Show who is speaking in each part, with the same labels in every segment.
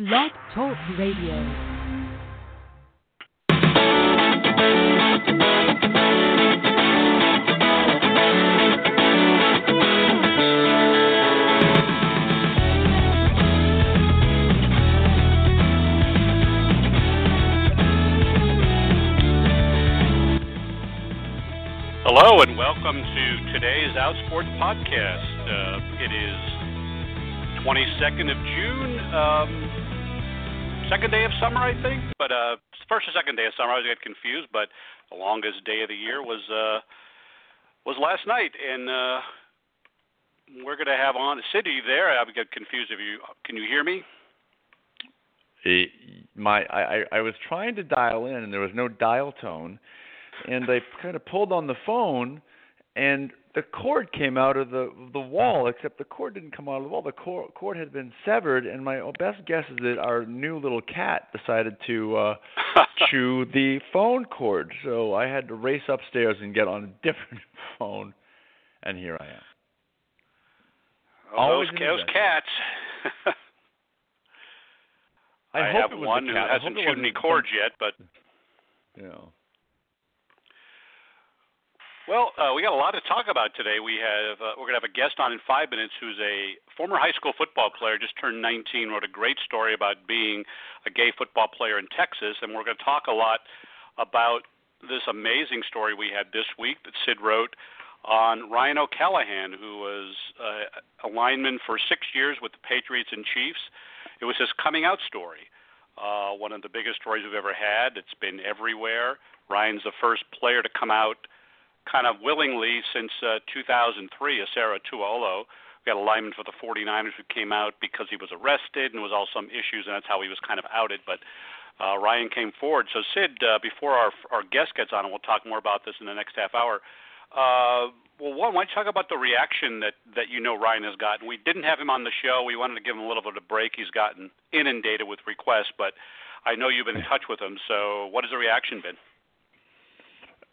Speaker 1: Blog Talk Radio.
Speaker 2: Hello and welcome to today's Outsports podcast. Uh, it is 22nd of June, um, second day of summer, I think. But uh, first or second day of summer, I always get confused. But the longest day of the year was uh, was last night, and uh, we're going to have on. Are there? I get confused if you can you hear me?
Speaker 3: It, my I, I was trying to dial in, and there was no dial tone, and I kind of pulled on the phone, and the cord came out of the the wall, except the cord didn't come out of the wall. The cord, cord had been severed, and my best guess is that our new little cat decided to uh chew the phone cord. So I had to race upstairs and get on a different phone, and here I am.
Speaker 2: Oh, those, those cats.
Speaker 3: I,
Speaker 2: I,
Speaker 3: hope
Speaker 2: have one who. Hasn't chewed any cords yet, but
Speaker 3: You know.
Speaker 2: Well, uh, we got a lot to talk about today. We have uh, we're going to have a guest on in five minutes who's a former high school football player, just turned 19, wrote a great story about being a gay football player in Texas, and we're going to talk a lot about this amazing story we had this week that Sid wrote on Ryan O'Callahan, who was uh, a lineman for six years with the Patriots and Chiefs. It was his coming out story. Uh, one of the biggest stories we've ever had. It's been everywhere. Ryan's the first player to come out kind of willingly since uh, 2003, Esera Tuaolo. We got a lineman for the 49ers who came out because he was arrested and was all some issues, and that's how he was kind of outed. But uh, Ryan came forward. So Sid, uh, before our our guest gets on, and we'll talk more about this in the next half hour. Uh, well, one, why don't you talk about the reaction that that you know Ryan has gotten? We didn't have him on the show. We wanted to give him a little bit of a break. He's gotten inundated with requests, but I know you've been in touch with him. So, what has the reaction been?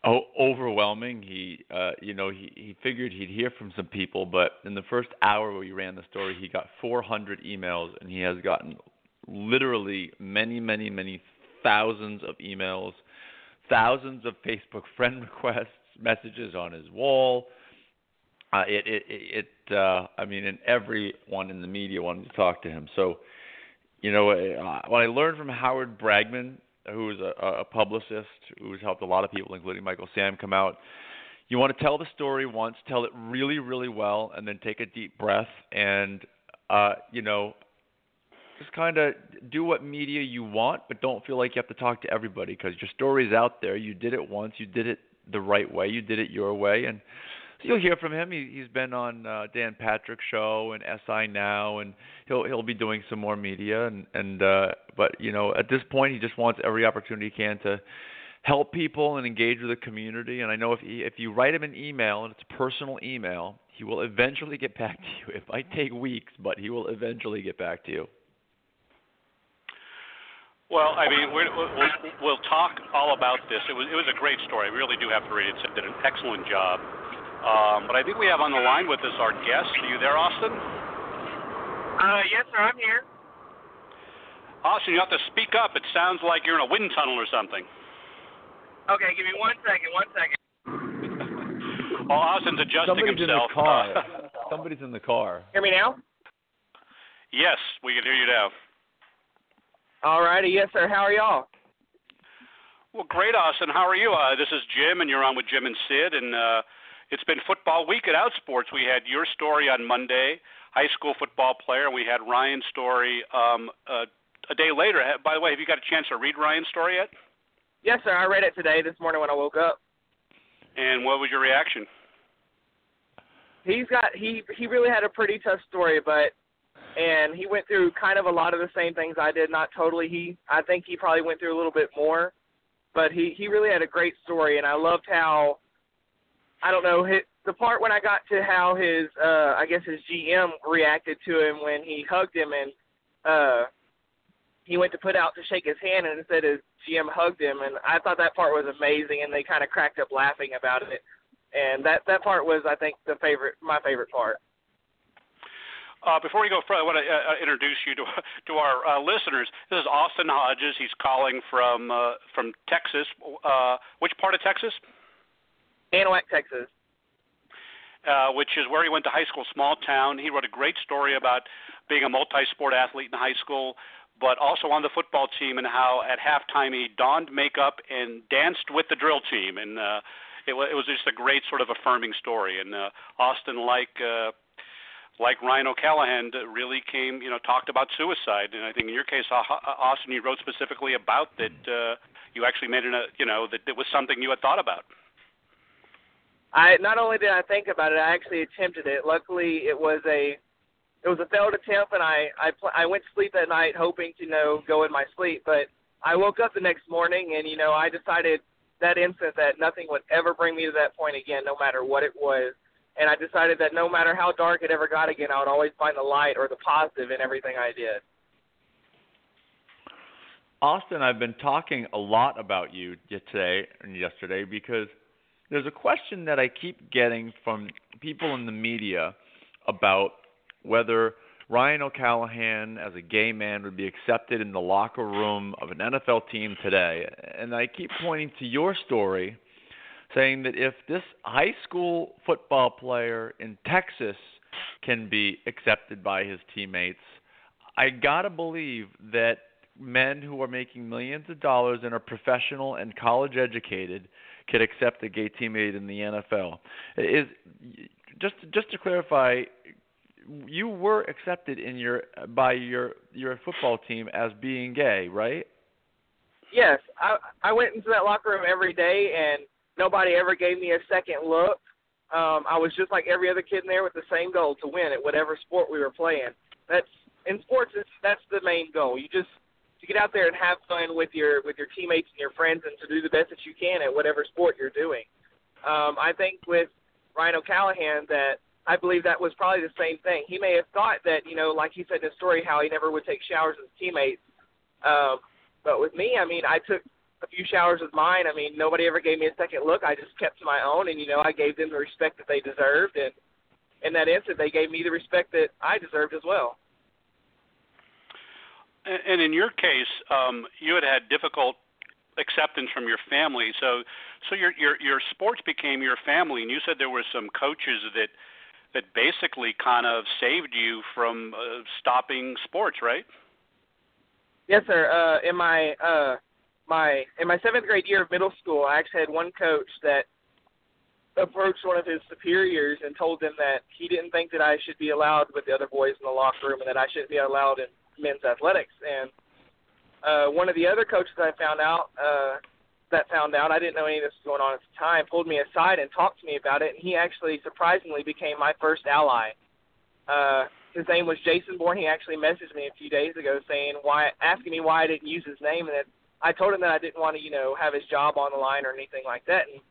Speaker 3: Oh, overwhelming. He, uh, you know, he he figured he'd hear from some people, but in the first hour we ran the story, he got 400 emails, and he has gotten literally many, many, many thousands of emails, thousands of Facebook friend requests, messages on his wall. Uh, it, it, it, uh, I mean, and everyone in the media wanted to talk to him. So, you know, what I learned from Howard Bragman, who is a, a publicist who's helped a lot of people, including Michael Sam, come out. You want to tell the story once, tell it really, really well, and then take a deep breath and, uh, you know, just kind of do what media you want, but don't feel like you have to talk to everybody because your story's out there. You did it once, you did it the right way, you did it your way, and you'll hear from him. He, he's been on uh, Dan Patrick's show and SI Now, and he'll he'll be doing some more media. And and uh, but you know at this point he just wants every opportunity he can to help people and engage with the community. And I know if he, if you write him an email and it's a personal email, he will eventually get back to you. It might take weeks, but he will eventually get back to you.
Speaker 2: Well, I mean, we're, we'll, we'll talk all about this. It was it was a great story. I really do have to read it. Sid did an excellent job. Um, but I think we have on the line with us our guest. Are you there, Austin?
Speaker 4: Uh, yes, sir. I'm here.
Speaker 2: Austin, you have to speak up. It sounds like you're in a wind tunnel or something.
Speaker 4: Okay, give me one second. One second.
Speaker 2: Well, Austin's adjusting
Speaker 3: Somebody's in the car. Somebody's in the car.
Speaker 4: Hear me now?
Speaker 2: yes, we can hear you now.
Speaker 4: All righty. Yes, sir. How are y'all?
Speaker 2: Well, great, Austin. How are you? Uh, this is Jim, and you're on with Jim and Sid. And uh, it's been football week at Outsports. We had your story on Monday, high school football player. We had Ryan's story um, uh, a day later. By the way, have you got a chance to read Ryan's story yet?
Speaker 4: Yes, sir. I read it today, this morning when I woke up.
Speaker 2: And what was your reaction?
Speaker 4: He's got he he really had a pretty tough story, but and he went through kind of a lot of the same things I did. Not totally. He I think he probably went through a little bit more, but he he really had a great story, and I loved how I don't know his, the part when I got to how his uh I guess his GM reacted to him when he hugged him and uh he went to put out to shake his hand and instead his GM hugged him and I thought that part was amazing and they kind of cracked up laughing about it and that that part was I think the favorite my favorite part.
Speaker 2: uh, before we go further, I want to uh, uh, introduce you to to our uh, listeners. This is Austin Hodges. He's calling from uh, from Texas. Uh, which part of Texas?
Speaker 4: Anahuac, Texas.
Speaker 2: Uh, which is where he went to high school, small town. He wrote a great story about being a multi-sport athlete in high school, but also on the football team and how at halftime he donned makeup and danced with the drill team. And uh, it, w- it was just a great sort of affirming story. And uh, Austin, like uh, like Ryan O'Callahan, really came, you know, talked about suicide. And I think in your case, Austin, you wrote specifically about that. Uh, you actually made it, a, you know, that it was something you had thought about.
Speaker 4: I not only did I think about it, I actually attempted it. Luckily, it was a it was a failed attempt, and I I pl- I went to sleep that night hoping to you know go in my sleep, but I woke up the next morning and you know I decided that instant that nothing would ever bring me to that point again, no matter what it was. And I decided that no matter how dark it ever got again, I would always find the light or the positive in everything I did.
Speaker 3: Austin, I've been talking a lot about you today and yesterday because there's a question that I keep getting from people in the media about whether Ryan O'Callahan, as a gay man, would be accepted in the locker room of an NFL team today. And I keep pointing to your story, saying that if this high school football player in Texas can be accepted by his teammates, I gotta believe that men who are making millions of dollars and are professional and college educated could accept a gay teammate in the NFL. Is just just to clarify, you were accepted in your by your your football team as being gay, right?
Speaker 4: Yes, I I went into that locker room every day, and nobody ever gave me a second look. Um, I was just like every other kid in there with the same goal to win at whatever sport we were playing. That's in sports. It's, that's the main goal. You just to get out there and have fun with your with your teammates and your friends, and to do the best that you can at whatever sport you're doing. Um, I think with Ryan O'Callahan that I believe that was probably the same thing. He may have thought that you know, like he said in his story, how he never would take showers with his teammates. Um, but with me, I mean, I took a few showers with mine. I mean, nobody ever gave me a second look. I just kept to my own, and you know, I gave them the respect that they deserved, and in that instant, they gave me the respect that I deserved as well.
Speaker 2: And in your case, um, you had had difficult acceptance from your family. So, so your your your sports became your family, and you said there were some coaches that that basically kind of saved you from uh, stopping sports, right?
Speaker 4: Yes, sir. Uh, in my uh, my in my seventh grade year of middle school, I actually had one coach that approached one of his superiors and told them that he didn't think that I should be allowed with the other boys in the locker room and that I shouldn't be allowed in men's athletics. And uh, one of the other coaches I found out uh, that found out I didn't know any of this was going on at the time pulled me aside and talked to me about it. And he actually surprisingly became my first ally. Uh, his name was Jason Bourne. He actually messaged me a few days ago saying why, asking me why I didn't use his name, and that I told him that I didn't want to, you know, have his job on the line or anything like that. And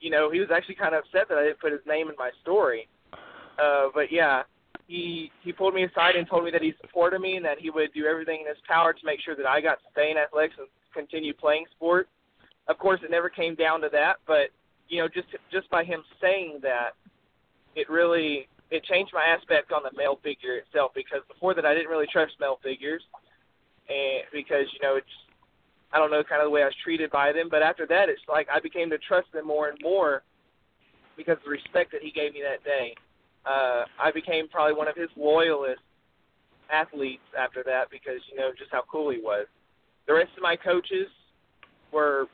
Speaker 4: you know, he was actually kind of upset that I didn't put his name in my story. Uh, but yeah, he he pulled me aside and told me that he supported me and that he would do everything in his power to make sure that I got to stay in athletics and continue playing sports. Of course, it never came down to that, but you know, just just by him saying that, it really it changed my aspect on the male figure itself because before that I didn't really trust male figures, and because you know it's I don't know kind of the way I was treated by them, but after that it's like I became to trust them more and more because of the respect that he gave me that day uh, I became probably one of his loyalist athletes after that because you know just how cool he was. The rest of my coaches were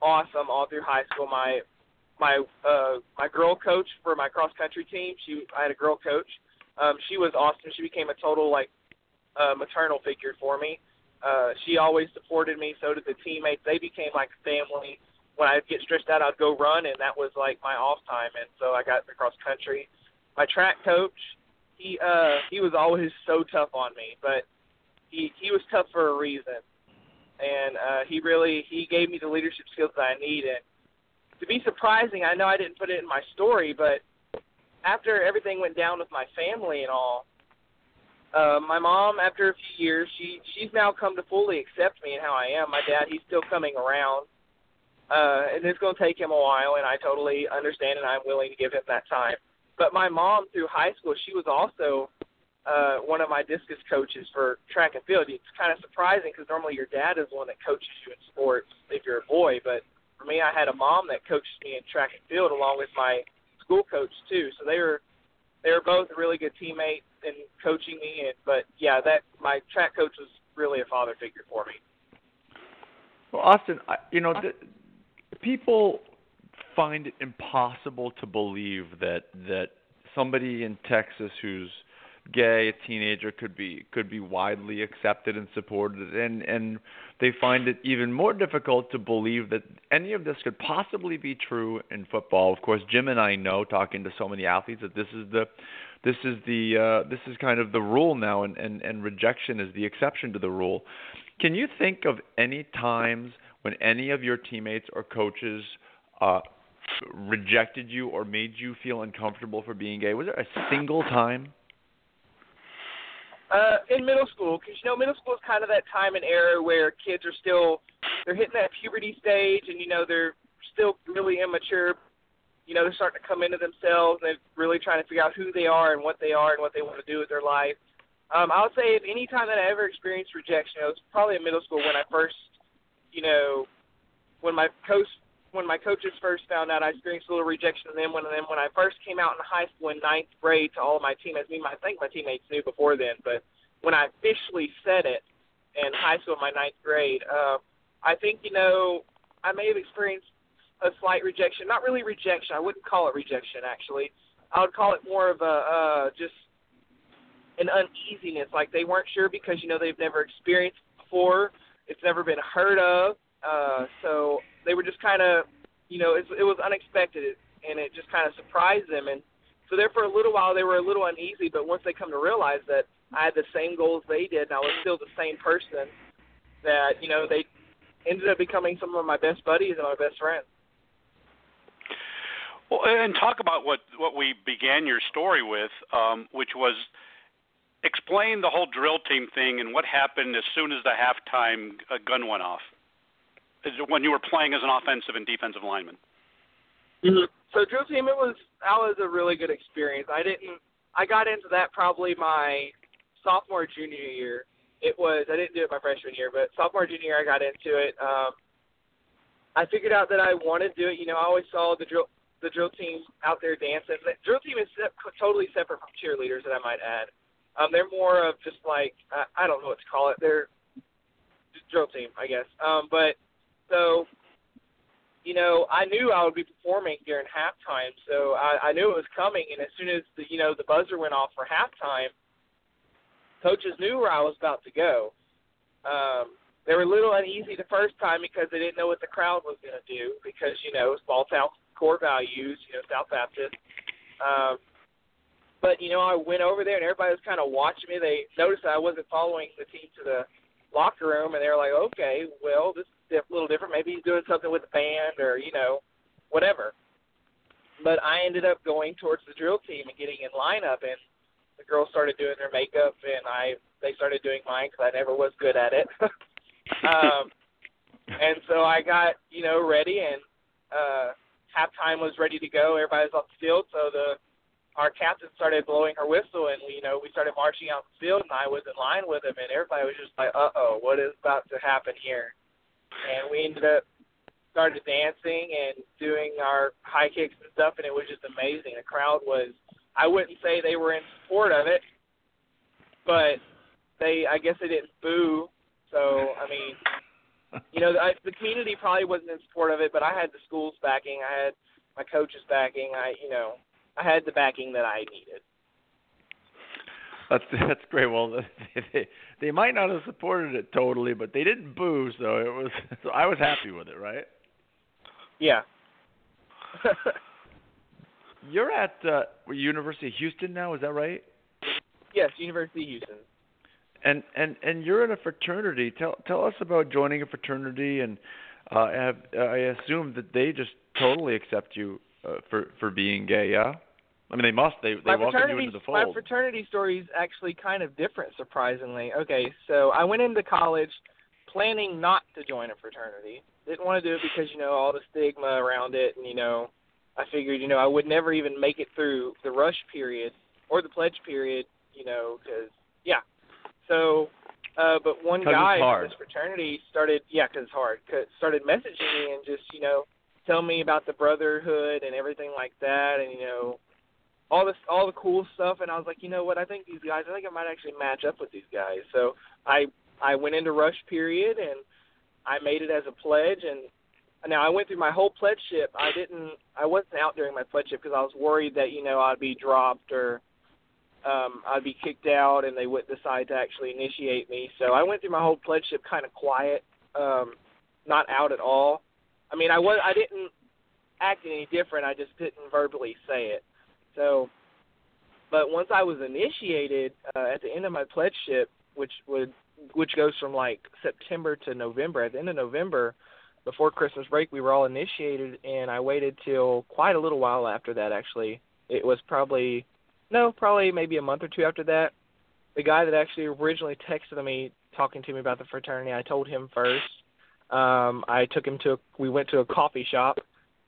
Speaker 4: awesome all through high school. My my uh, my girl coach for my cross country team, she I had a girl coach. Um, she was awesome. She became a total like uh, maternal figure for me. Uh, she always supported me. So did the teammates. They became like family. When I'd get stressed out, I'd go run, and that was like my off time. And so I got the cross country my track coach, he uh he was always so tough on me, but he he was tough for a reason. And uh he really he gave me the leadership skills that I need and to be surprising, I know I didn't put it in my story, but after everything went down with my family and all, uh, my mom, after a few years, she she's now come to fully accept me and how I am. My dad, he's still coming around, uh, and it's going to take him a while, and I totally understand, and I'm willing to give him that time. But my mom through high school, she was also uh, one of my discus coaches for track and field. It's kind of surprising because normally your dad is the one that coaches you in sports if you're a boy, but for me, I had a mom that coached me in track and field along with my school coach too. So they were they were both really good teammates and coaching me. And but yeah, that my track coach was really a father figure for me.
Speaker 3: Well, Austin, I, you know, the, people find it impossible to believe that that somebody in Texas who's gay, a teenager could be could be widely accepted and supported and and they find it even more difficult to believe that any of this could possibly be true in football. Of course, Jim and I know talking to so many athletes that this is the this is the uh, this is kind of the rule now and, and, and rejection is the exception to the rule. Can you think of any times when any of your teammates or coaches uh, rejected you or made you feel uncomfortable for being gay? Was there a single time?
Speaker 4: Uh, in middle school, because you know middle school is kind of that time and era where kids are still they're hitting that puberty stage, and you know they're still really immature. You know they're starting to come into themselves and they're really trying to figure out who they are and what they are and what they want to do with their life. Um, I would say if any time that I ever experienced rejection, it was probably in middle school when I first, you know, when my coach when my coaches first found out I experienced a little rejection and then when and when I first came out in high school in ninth grade to all of my teammates, I mean I think my teammates knew before then, but when I officially said it in high school in my ninth grade, uh, I think, you know, I may have experienced a slight rejection. Not really rejection. I wouldn't call it rejection actually. I would call it more of a uh just an uneasiness, like they weren't sure because, you know, they've never experienced before. It's never been heard of. Uh so they were just kind of, you know, it, it was unexpected, and it just kind of surprised them. And so there for a little while, they were a little uneasy. But once they come to realize that I had the same goals they did, and I was still the same person, that you know they ended up becoming some of my best buddies and my best friends.
Speaker 2: Well, and talk about what what we began your story with, um, which was explain the whole drill team thing and what happened as soon as the halftime uh, gun went off when you were playing as an offensive and defensive lineman?
Speaker 4: Mm-hmm. So drill team, it was that was a really good experience. I didn't. I got into that probably my sophomore junior year. It was I didn't do it my freshman year, but sophomore junior year I got into it. Um, I figured out that I wanted to do it. You know, I always saw the drill the drill team out there dancing. The drill team is se- totally separate from cheerleaders, that I might add. Um, they're more of just like uh, I don't know what to call it. They're drill team, I guess. Um, but so, you know, I knew I would be performing during halftime, so I, I knew it was coming. And as soon as the you know the buzzer went off for halftime, coaches knew where I was about to go. Um, they were a little uneasy the first time because they didn't know what the crowd was going to do because you know small town core values, you know South Baptist. Um, but you know, I went over there and everybody was kind of watching me. They noticed that I wasn't following the team to the locker room, and they were like, "Okay, well, this a little different. Maybe he's doing something with the band or you know, whatever. But I ended up going towards the drill team and getting in lineup, and the girls started doing their makeup, and I they started doing mine because I never was good at it. um, and so I got you know ready, and uh, halftime was ready to go. Everybody was off the field, so the our captain started blowing her whistle, and you know we started marching out the field, and I was in line with him, and everybody was just like, "Uh oh, what is about to happen here?" And we ended up started dancing and doing our high kicks and stuff, and it was just amazing. The crowd was, I wouldn't say they were in support of it, but they, I guess they didn't boo. So, I mean, you know, I, the community probably wasn't in support of it, but I had the school's backing, I had my coach's backing, I, you know, I had the backing that I needed.
Speaker 3: That's that's great. Well, they they they might not have supported it totally, but they didn't boo, so it was. So I was happy with it, right?
Speaker 4: Yeah.
Speaker 3: You're at uh, University of Houston now, is that right?
Speaker 4: Yes, University of Houston.
Speaker 3: And and and you're in a fraternity. Tell tell us about joining a fraternity, and uh, have, I assume that they just totally accept you uh, for for being gay. Yeah. I mean, they must. They they welcome you into the fold.
Speaker 4: My fraternity story is actually kind of different, surprisingly. Okay, so I went into college planning not to join a fraternity. Didn't want to do it because you know all the stigma around it, and you know, I figured you know I would never even make it through the rush period or the pledge period you know, because yeah. So, uh, but one guy from this fraternity started, yeah, because it's hard, 'cause started messaging me and just you know, telling me about the brotherhood and everything like that, and you know, all this, all the cool stuff. And I was like, you know what? I think these guys, I think I might actually match up with these guys. So I, I went into rush period and I made it as a pledge and now I went through my whole pledgeship. I didn't I wasn't out during my pledgeship because I was worried that, you know, I'd be dropped or um I'd be kicked out and they would decide to actually initiate me. So I went through my whole pledgeship kind of quiet, um not out at all. I mean, I was I didn't act any different. I just didn't verbally say it. So but once I was initiated uh, at the end of my pledgeship, which would which goes from like September to November. At the end of November, before Christmas break, we were all initiated, and I waited till quite a little while after that. Actually, it was probably no, probably maybe a month or two after that. The guy that actually originally texted me talking to me about the fraternity, I told him first. Um, I took him to a, we went to a coffee shop,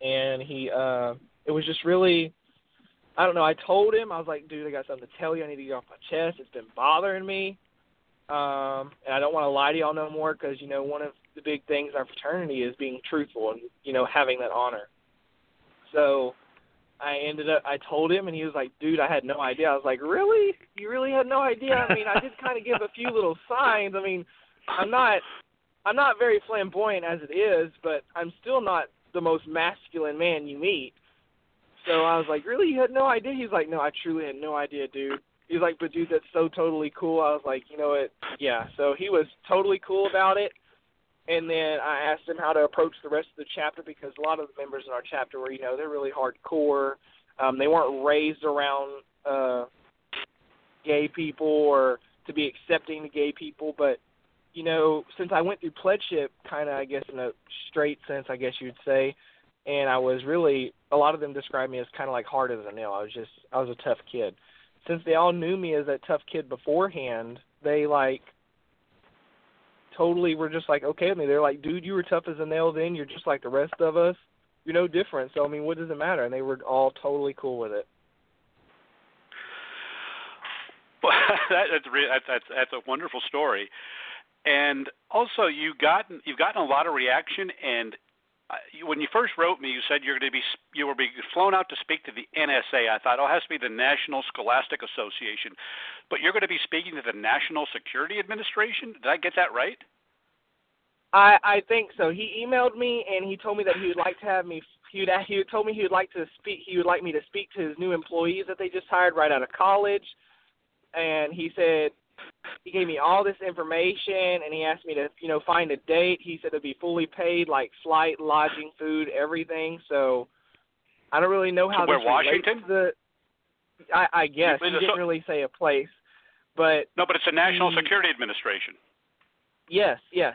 Speaker 4: and he uh, it was just really I don't know. I told him I was like, dude, I got something to tell you. I need to get off my chest. It's been bothering me, um, and I don't want to lie to y'all no more because you know one of the big things in our fraternity is being truthful and you know having that honor. So I ended up. I told him, and he was like, dude, I had no idea. I was like, really? You really had no idea? I mean, I did kind of give a few little signs. I mean, I'm not. I'm not very flamboyant as it is, but I'm still not the most masculine man you meet. So I was like, really? You had no idea? He's like, no, I truly had no idea, dude. He's like, but dude, that's so totally cool. I was like, you know what? Yeah. So he was totally cool about it. And then I asked him how to approach the rest of the chapter because a lot of the members in our chapter were, you know, they're really hardcore. Um, they weren't raised around uh, gay people or to be accepting to gay people. But, you know, since I went through pledgeship, kind of, I guess, in a straight sense, I guess you'd say, and I was really a lot of them described me as kind of like hard as a nail. I was just I was a tough kid. Since they all knew me as that tough kid beforehand, they like totally were just like okay with me. They're like, dude, you were tough as a nail then. You're just like the rest of us. You're no different. So I mean, what does it matter? And they were all totally cool with it.
Speaker 2: Well, that, that's, re- that's that's that's a wonderful story, and also you gotten you've gotten a lot of reaction. And when you first wrote me, you said you're going to be you were being flown out to speak to the NSA. I thought, oh, it has to be the National Scholastic Association, but you're going to be speaking to the National Security Administration. Did I get that right?
Speaker 4: I I think so. He emailed me and he told me that he would like to have me. He would, he told me he would like to speak. He would like me to speak to his new employees that they just hired right out of college. And he said he gave me all this information and he asked me to you know find a date. He said it'd be fully paid, like flight, lodging, food, everything. So I don't really know how
Speaker 2: So
Speaker 4: this relates
Speaker 2: Washington?
Speaker 4: to the. I, I guess he didn't really say a place, but
Speaker 2: No, but it's the National
Speaker 4: Mm.
Speaker 2: Security Administration.
Speaker 4: yes, yes.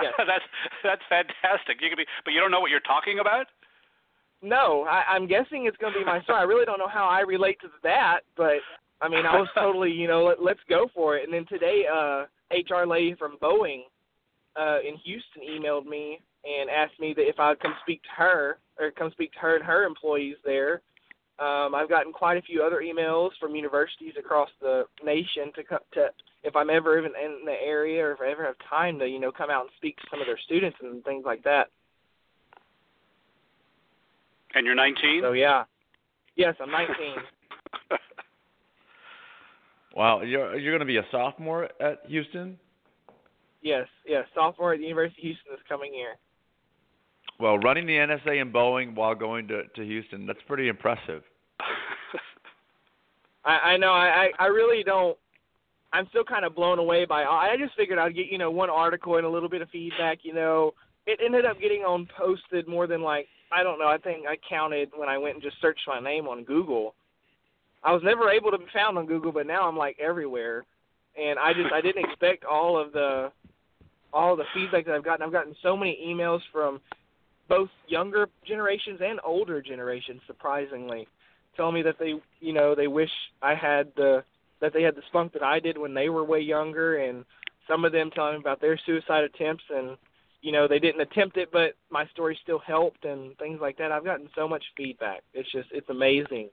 Speaker 4: Yes.
Speaker 2: that's that's fantastic. You could be, but you don't know what you're talking about.
Speaker 4: No, I, I'm guessing it's going to be my story. I really don't know how I relate to that, but I mean, I was totally, you know, let, let's go for it. And then today, uh, HR lady from Boeing uh, in Houston emailed me and asked me that if I would come speak to her or come speak to her and her employees there. Um, I've gotten quite a few other emails from universities across the nation to co- to if I'm ever even in the area or if I ever have time to, you know, come out and speak to some of their students and things like that.
Speaker 2: And you're 19.
Speaker 4: So yeah, yes, I'm 19.
Speaker 3: Wow, you're you're going to be a sophomore at Houston.
Speaker 4: Yes, yes. Sophomore at the University of Houston this coming year.
Speaker 3: Well, running the NSA and Boeing while going to to Houston, that's pretty impressive.
Speaker 4: I, I know. I, I I really don't. I'm still kind of blown away by. I just figured I'd get you know one article and a little bit of feedback. You know, it ended up getting on posted more than like I don't know. I think I counted when I went and just searched my name on Google. I was never able to be found on Google, but now I'm like everywhere, and I just I didn't expect all of the all the feedback that I've gotten. I've gotten so many emails from both younger generations and older generations, surprisingly, telling me that they you know they wish I had the that they had the spunk that I did when they were way younger, and some of them telling me about their suicide attempts and you know they didn't attempt it, but my story still helped and things like that. I've gotten so much feedback. It's just it's amazing.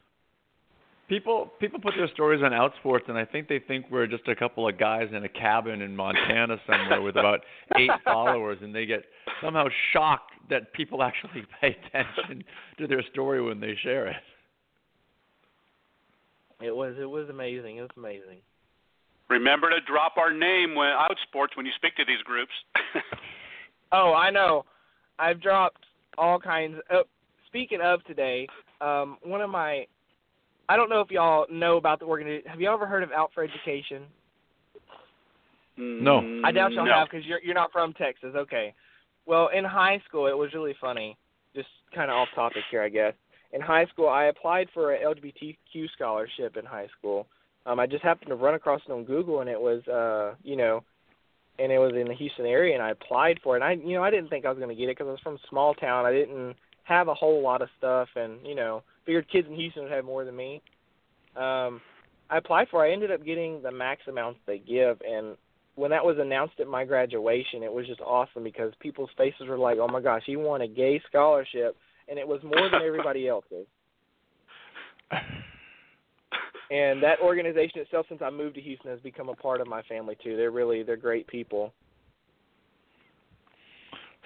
Speaker 3: People people put their stories on Outsports, and I think they think we're just a couple of guys in a cabin in Montana somewhere with about eight followers, and they get somehow shocked that people actually pay attention to their story when they share it.
Speaker 4: It was it was amazing. It was amazing.
Speaker 2: Remember to drop our name when Outsports when you speak to these groups.
Speaker 4: oh, I know. I've dropped all kinds. Of, speaking of today, um, one of my I don't know if y'all know about the organization. Have you ever heard of Out for Education?
Speaker 3: No.
Speaker 4: I doubt y'all
Speaker 2: no.
Speaker 4: have because you're you're not from Texas. Okay. Well, in high school, it was really funny. Just kind of off topic here, I guess. In high school, I applied for a LGBTQ scholarship in high school. Um, I just happened to run across it on Google, and it was, uh, you know, and it was in the Houston area, and I applied for it. And I, you know, I didn't think I was going to get it because I was from a small town. I didn't have a whole lot of stuff, and you know, figured kids in Houston would have more than me. Um, I applied for. I ended up getting the max amounts they give, and when that was announced at my graduation, it was just awesome because people's faces were like, "Oh my gosh, he won a gay scholarship," and it was more than everybody else's. And that organization itself, since I moved to Houston, has become a part of my family too. They're really they're great people.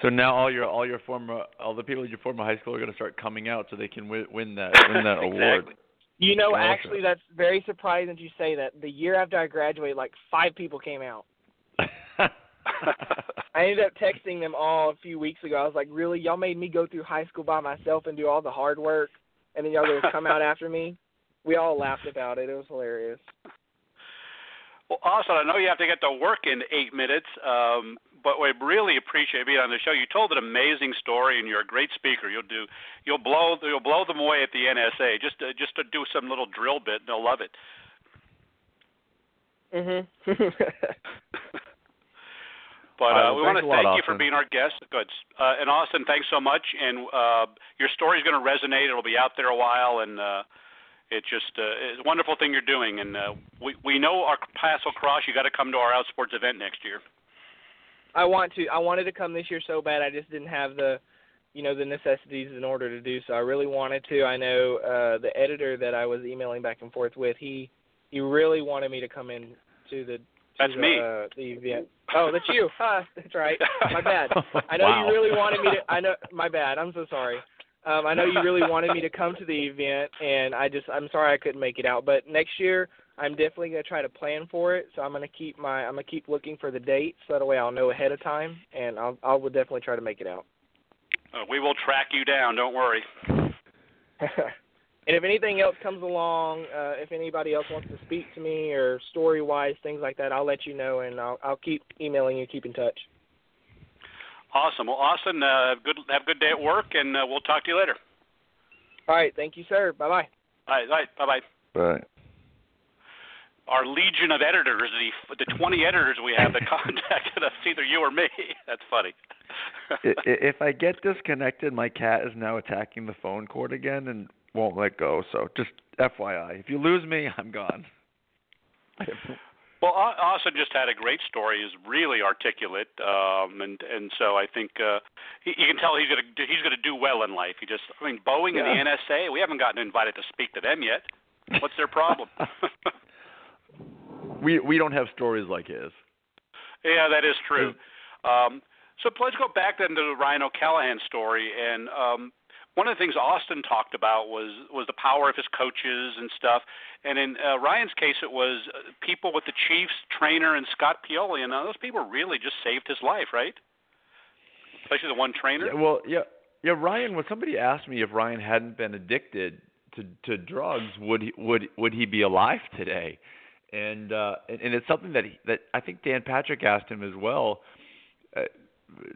Speaker 3: So now all your all your former all the people at your former high school are going to start coming out so they can win, win that win that award.
Speaker 2: Exactly.
Speaker 4: You know,
Speaker 3: Awesome.
Speaker 4: actually, that's very surprising that you say that. The year after I graduated, like five people came out. I ended up texting them all a few weeks ago. I was like, "Really? Y'all made me go through high school by myself and do all the hard work, and then y'all gonna come out after me?" We all laughed about it. It was hilarious.
Speaker 2: Well, Austin, I know you have to get to work in eight minutes, um, but we really appreciate being on the show. You told an amazing story, and you're a great speaker. You'll do, you'll blow, you'll blow them away at the NSA. Just, to, just to do some little drill bit, and they'll love it.
Speaker 4: Mhm.
Speaker 2: But
Speaker 3: Uh,
Speaker 2: uh, we want to
Speaker 3: lot,
Speaker 2: thank you for being our guest. Good. Uh, and Austin, thanks so much. And uh, your story's going to resonate. It'll be out there a while, and uh, it's just uh, it's a wonderful thing you're doing. And uh, we we know our paths will cross. You got to come to our Outsports event next year.
Speaker 4: I want to. I wanted to come this year so bad. I just didn't have the, you know, the necessities in order to do so. I really wanted to. I know uh the editor that I was emailing back and forth with. He he really wanted me to come in to the. To
Speaker 2: That's
Speaker 4: the,
Speaker 2: me.
Speaker 4: Uh, the event. Oh, that's you. Huh, that's right. My bad. I know
Speaker 3: Wow.
Speaker 4: you really wanted me to. I know. My bad. I'm so sorry. Um, I know you really wanted me to come to the event, and I just I'm sorry I couldn't make it out. But next year I'm definitely gonna try to plan for it. So I'm gonna keep my I'm gonna keep looking for the date, so that way I'll know ahead of time, and I'll I will definitely try to make it out.
Speaker 2: Uh, we will track you down. Don't worry.
Speaker 4: and if anything else comes along, uh, if anybody else wants to speak to me or story wise things like that, I'll let you know, and I'll I'll keep emailing you, keep in touch.
Speaker 2: Awesome. Well, Austin, uh, have good have a good day at work, and uh, we'll talk to you later.
Speaker 4: All right, thank you, sir. Bye bye.
Speaker 2: All right. All right. Bye bye.
Speaker 3: Right.
Speaker 2: Our legion of editors, the the 20 editors we have that contacted us, either you or me. That's funny.
Speaker 3: I- i- if I get disconnected, my cat is now attacking the phone cord again and won't let go. So just FYI, if you lose me, I'm gone.
Speaker 2: Well, Austin just had a great story. He's really articulate, um, and and so I think uh, he, you can tell he's gonna he's gonna do well in life. He just, I mean, Boeing and the NSA, we haven't gotten invited to speak to them yet. What's their problem?
Speaker 3: we we don't have stories like his.
Speaker 2: yeah, that is true. Um, so let's go back then to the Ryan O'Callahan story, and um, one of the things Austin talked about was was the power of his coaches and stuff. And in uh, Ryan's case, it was uh, people with the Chiefs, trainer, and Scott Pioli, and those people really just saved his life, right? Especially the one trainer.
Speaker 3: Yeah, well, yeah, yeah. Ryan, when somebody asked me if Ryan hadn't been addicted to to drugs, would he would would he be alive today? And uh, and, and it's something that he, that I think Dan Patrick asked him as well.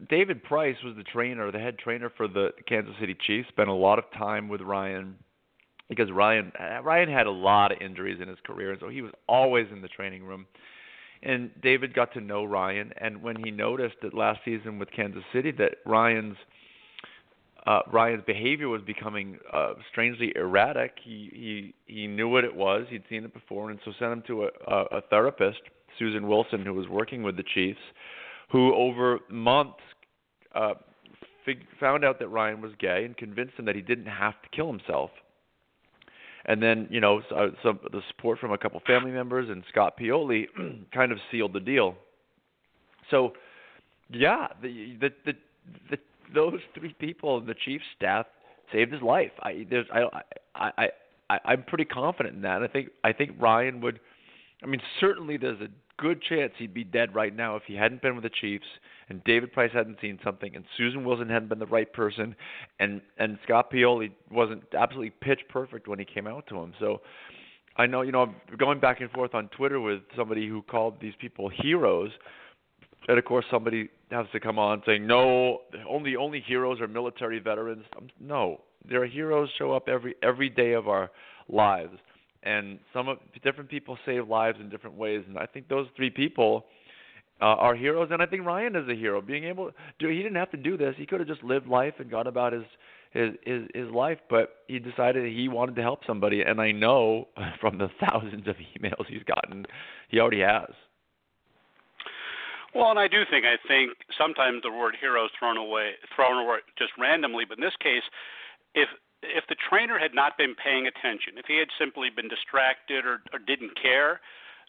Speaker 3: David Price was the trainer, the head trainer for the Kansas City Chiefs. Spent a lot of time with Ryan because Ryan Ryan had a lot of injuries in his career, and so he was always in the training room. And David got to know Ryan, and when he noticed that last season with Kansas City that Ryan's uh, Ryan's behavior was becoming uh, strangely erratic, he, he he knew what it was. He'd seen it before, and so sent him to a, a, a therapist, Susan Wilson, who was working with the Chiefs, who over months uh, fig- found out that Ryan was gay and convinced him that he didn't have to kill himself. and then you know so, some the support from a couple family members and Scott Pioli kind of sealed the deal. So, yeah, the the the, the those three people the Chiefs staff saved his life. I there's I I I, I I'm pretty confident in that. I think I think Ryan would. I mean, certainly there's a good chance he'd be dead right now if he hadn't been with the Chiefs and David Price hadn't seen something and Susan Wilson hadn't been the right person and and Scott Pioli wasn't absolutely pitch perfect when he came out to him. So I know, you know, I'm going back and forth on Twitter with somebody who called these people heroes. And of course somebody has to come on saying, "No, only only heroes are military veterans." Um, no, there are heroes show up every every day of our lives and some of different people save lives in different ways. And i think those three people uh, are heroes. And i think ryan is a hero. Being able to he didn't have to do this. He could have just lived life and gone about his his his his life. But he decided he wanted to help somebody. And i know from the thousands of emails he's gotten he already has.
Speaker 2: Well, and I do think I think sometimes the word hero is thrown away, thrown away just randomly. But in this case, if if the trainer had not been paying attention, if he had simply been distracted or, or didn't care,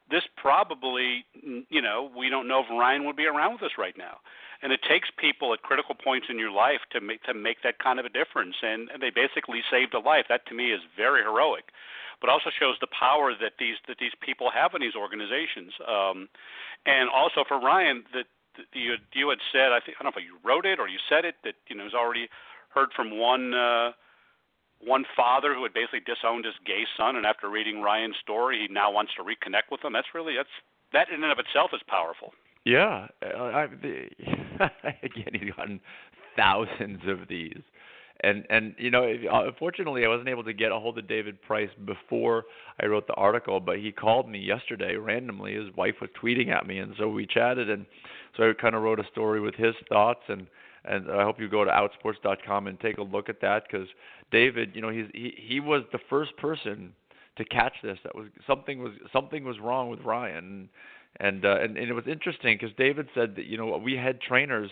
Speaker 2: this probably, you know, we don't know if Ryan would be around with us right now. And it takes people at critical points in your life to make to make that kind of a difference. And, and they basically saved a life. That to me is very heroic, but also shows the power that these that these people have in these organizations. Um, and also for Ryan, that you you had said, I think I don't know if you wrote it or you said it that you know he's already heard from one. Uh, one father who had basically disowned his gay son, and after reading Ryan's story, he now wants to reconnect with him. That's really that's that in and of itself is powerful.
Speaker 3: Yeah, uh, I, the, again, he's gotten thousands of these, and and you know, unfortunately, I wasn't able to get a hold of David Price before I wrote the article, but he called me yesterday randomly. His wife was tweeting at me, and so we chatted, and so I kind of wrote a story with his thoughts and and I hope you go to outsports.com and take a look at that because David, you know, he's he he was the first person to catch this. That was something was something was wrong with Ryan, and uh, and, and it was interesting because David said that you know we had trainers,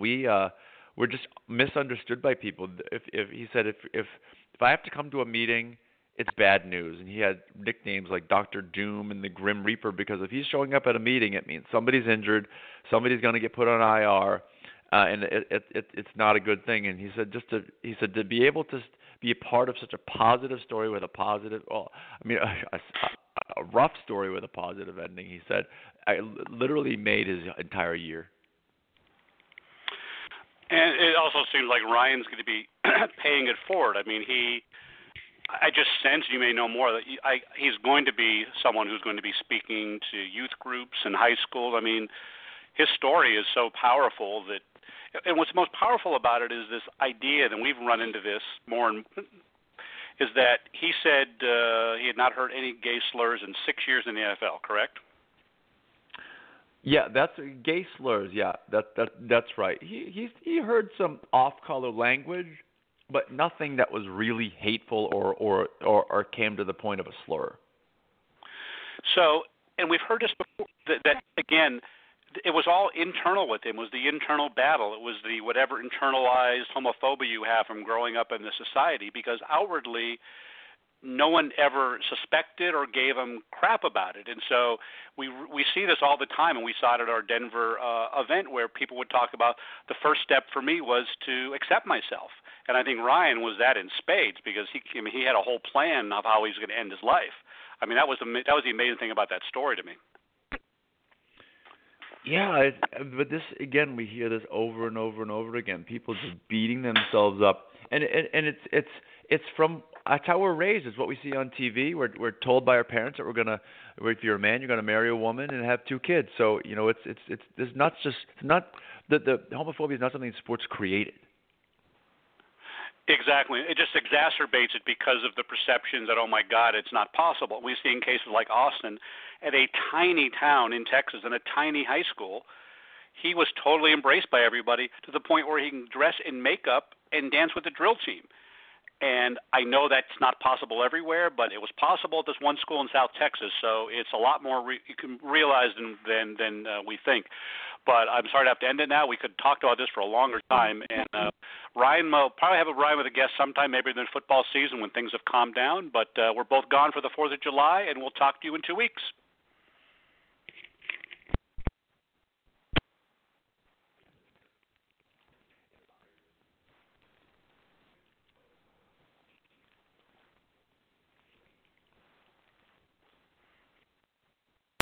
Speaker 3: we uh, were just misunderstood by people. If if he said if if if I have to come to a meeting it's bad news. And he had nicknames like Doctor Doom and the Grim Reaper because if he's showing up at a meeting, it means somebody's injured, somebody's going to get put on IR, uh, and it, it, it, it's not a good thing. And he said just to he said to be able to be a part of such a positive story with a positive, well, I mean, a, a, a rough story with a positive ending. He said, I literally made his entire year.
Speaker 2: And it also seems like Ryan's going to be paying it forward. I mean, he. I just sense you may know more that he, I, he's going to be someone who's going to be speaking to youth groups and high schools. I mean, his story is so powerful that and what's most powerful about it is this idea, and we've run into this more and is that he said uh, he had not heard any gay slurs in six years in the NFL. Correct?
Speaker 3: Yeah, that's gay slurs. Yeah, that that that's right. He he he heard some off-color language, but nothing that was really hateful or or or, or came to the point of a slur.
Speaker 2: So, and we've heard this before. That, that again, it was all internal with him. It was the internal battle. It was the whatever internalized homophobia you have from growing up in the society. Because outwardly, no one ever suspected or gave him crap about it. And so we we see this all the time, and we saw it at our Denver uh, event where people would talk about the first step for me was to accept myself. And I think Ryan was that in spades because he I mean, he had a whole plan of how he was going to end his life. I mean that was the that was the amazing thing about that story to me.
Speaker 3: Yeah, it, but this again, we hear this over and over and over again. People just beating themselves up, and and, and it's it's it's from that's how we're raised. It's what we see on TV. We're we're told by our parents that we're gonna, if you're a man, you're gonna marry a woman and have two kids. So you know, it's it's it's it's not just not the the homophobia is not something sports created.
Speaker 2: Exactly. It just exacerbates it because of the perceptions that, oh my God, it's not possible. We see in cases like Austin, at a tiny town in Texas, in a tiny high school, he was totally embraced by everybody to the point where he can dress in makeup and dance with the drill team. And I know that's not possible everywhere, but it was possible at this one school in South Texas. So it's a lot more re- you can realize than than than uh, we think. But I'm sorry to have to end it now. We could talk about this for a longer time. And uh, Ryan will probably have a Ryan with a guest sometime, maybe in the football season when things have calmed down. But uh, we're both gone for the 4th of July, and we'll talk to you in two weeks.